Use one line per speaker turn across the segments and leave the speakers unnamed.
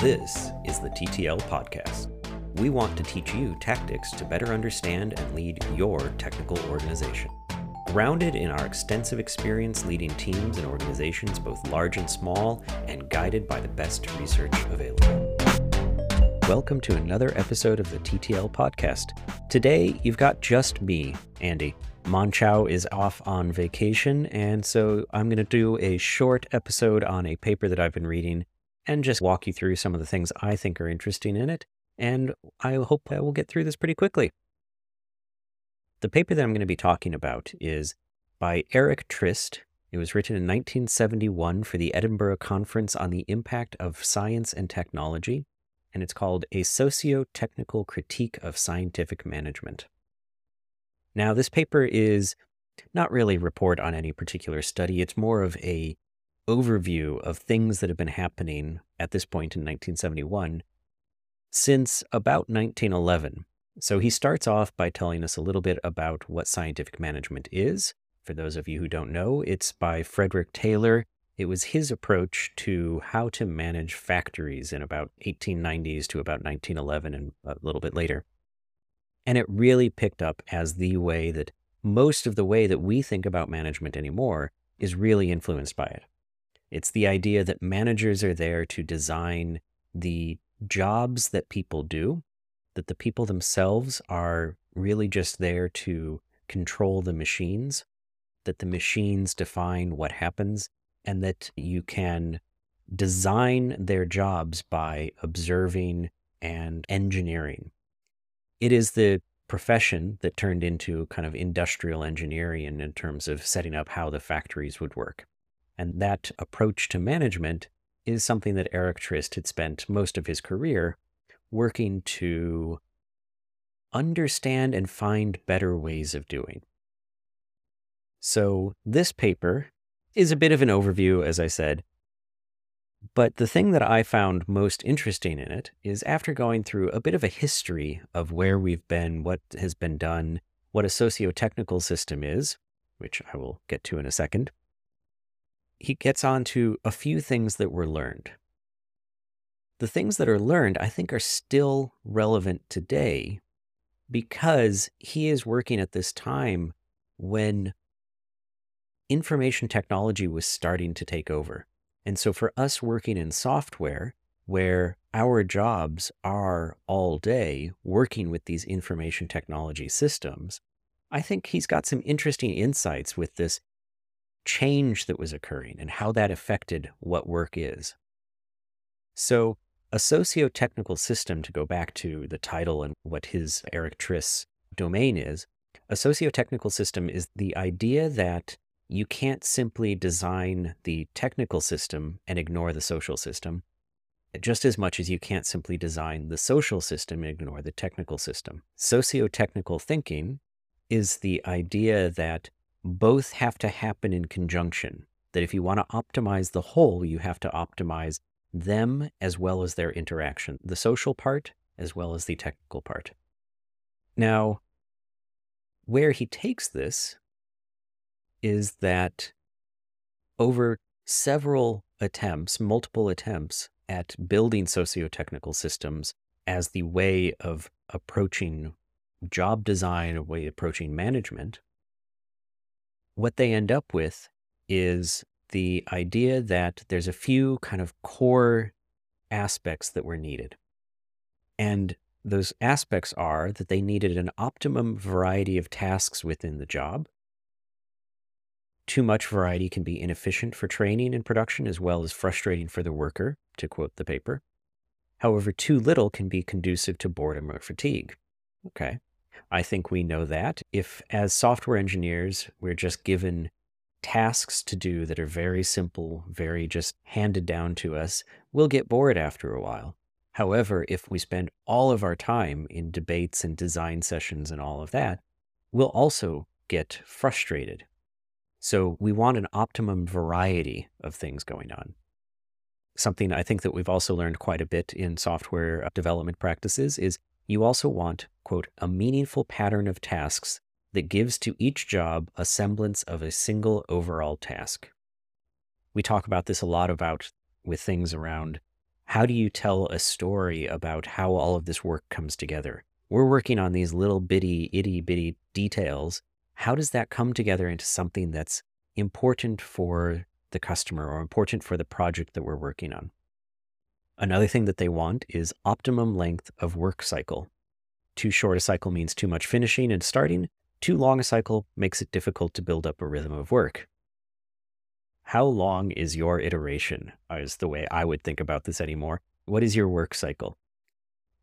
This is the TTL Podcast. We want to teach you tactics to better understand and lead your technical organization. Grounded in our extensive experience leading teams and organizations, both large and small, and guided by the best research available. Welcome to another episode of the TTL Podcast. Today, you've got just me, Andy. Mon-Chaio is off on vacation, and so I'm going to do a short episode on a paper that I've been reading and just walk you through some of the things I think are interesting in it. And I hope I will get through this pretty quickly. The paper that I'm going to be talking about is by Eric Trist. It was written in 1971 for the Edinburgh Conference on the Impact of Science and Technology, and it's called A Socio Technical Critique of Scientific Management. Now, this paper is not really a report on any particular study, it's more of a overview of things that have been happening at this point in 1971 since about 1911. So he starts off by telling us a little bit about what scientific management is. For those of you who don't know, it's by Frederick Taylor. It was his approach to how to manage factories in about 1890s to about 1911 and a little bit later. And it really picked up as the way that most of the way that we think about management anymore is really influenced by it. It's the idea that managers are there to design the jobs that people do, that the people themselves are really just there to control the machines, that the machines define what happens, and that you can design their jobs by observing and engineering. It is the profession that turned into kind of industrial engineering in terms of setting up how the factories would work. And that approach to management is something that Eric Trist had spent most of his career working to understand and find better ways of doing. So, this paper is a bit of an overview, as I said. But the thing that I found most interesting in it is after going through a bit of a history of where we've been, what has been done, what a socio-technical system is, which I will get to in a second, he gets on to a few things that were learned. The things that are learned, I think, are still relevant today because he is working at this time when information technology was starting to take over. And so, for us working in software, where our jobs are all day working with these information technology systems, I think he's got some interesting insights with this change that was occurring and how that affected what work is. So, a socio-technical system, to go back to the title and what his Eric Trist domain is, a socio-technical system is the idea that you can't simply design the technical system and ignore the social system, just as much as you can't simply design the social system and ignore the technical system. Socio-technical thinking is the idea that both have to happen in conjunction. That if you want to optimize the whole, you have to optimize them as well as their interaction, the social part as well as the technical part. Now, where he takes this is that over several attempts, multiple attempts at building socio-technical systems as the way of approaching job design, a way of approaching management, what they end up with is the idea that there's a few kind of core aspects that were needed. And those aspects are that they needed an optimum variety of tasks within the job. Too much variety can be inefficient for training and production as well as frustrating for the worker, to quote the paper. However, too little can be conducive to boredom or fatigue. Okay. I think we know that. If, as software engineers, we're just given tasks to do that are very simple, very just handed down to us, we'll get bored after a while. However, if we spend all of our time in debates and design sessions and all of that, we'll also get frustrated. So we want an optimum variety of things going on. Something I think that we've also learned quite a bit in software uh, development practices is you also want, quote, a meaningful pattern of tasks that gives to each job a semblance of a single overall task. We talk about this a lot about with things around How do you tell a story about how all of this work comes together? We're working on these little bitty, itty bitty details. How does that come together into something that's important for the customer or important for the project that we're working on? Another thing that they want is optimum length of work cycle. Too short a cycle means too much finishing and starting. Too long a cycle makes it difficult to build up a rhythm of work. How long is your iteration? Is the way I would think about this anymore. What is your work cycle?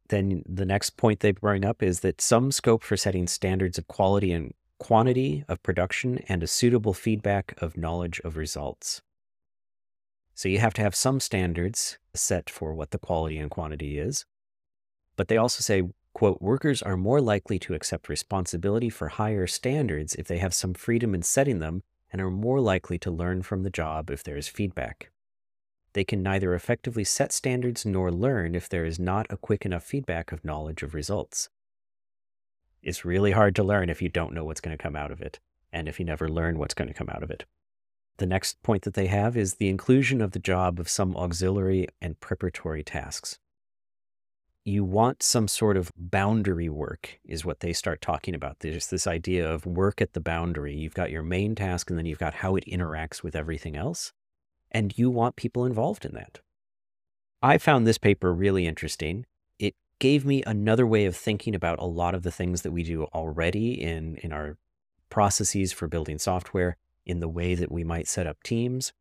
Then the next point they bring up is that some scope for setting standards of quality and quantity of production and a suitable feedback of knowledge of results. So you have to have some standards set for what the quality and quantity is. But they also say, quote, workers are more likely to accept responsibility for higher standards if they have some freedom in setting them and are more likely to learn from the job if there is feedback. They can neither effectively set standards nor learn if there is not a quick enough feedback of knowledge of results. It's really hard to learn if you don't know what's going to come out of it, and if you never learn what's going to come out of it. The next point that they have is the inclusion of the job of some auxiliary and preparatory tasks. You want some sort of boundary work, is what they start talking about. There's this idea of work at the boundary. You've got your main task, and then you've got how it interacts with everything else. And you want people involved in that. I found this paper really interesting. It gave me another way of thinking about a lot of the things that we do already in, in our processes for building software, in the way that we might set up teams.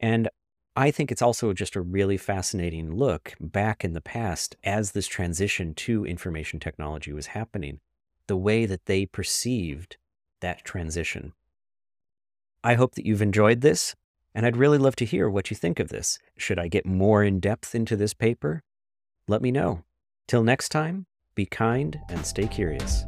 And I think it's also just a really fascinating look back in the past as this transition to information technology was happening, the way that they perceived that transition. I hope that you've enjoyed this, and I'd really love to hear what you think of this. Should I get more in depth into this paper? Let me know. Till next time, be kind and stay curious.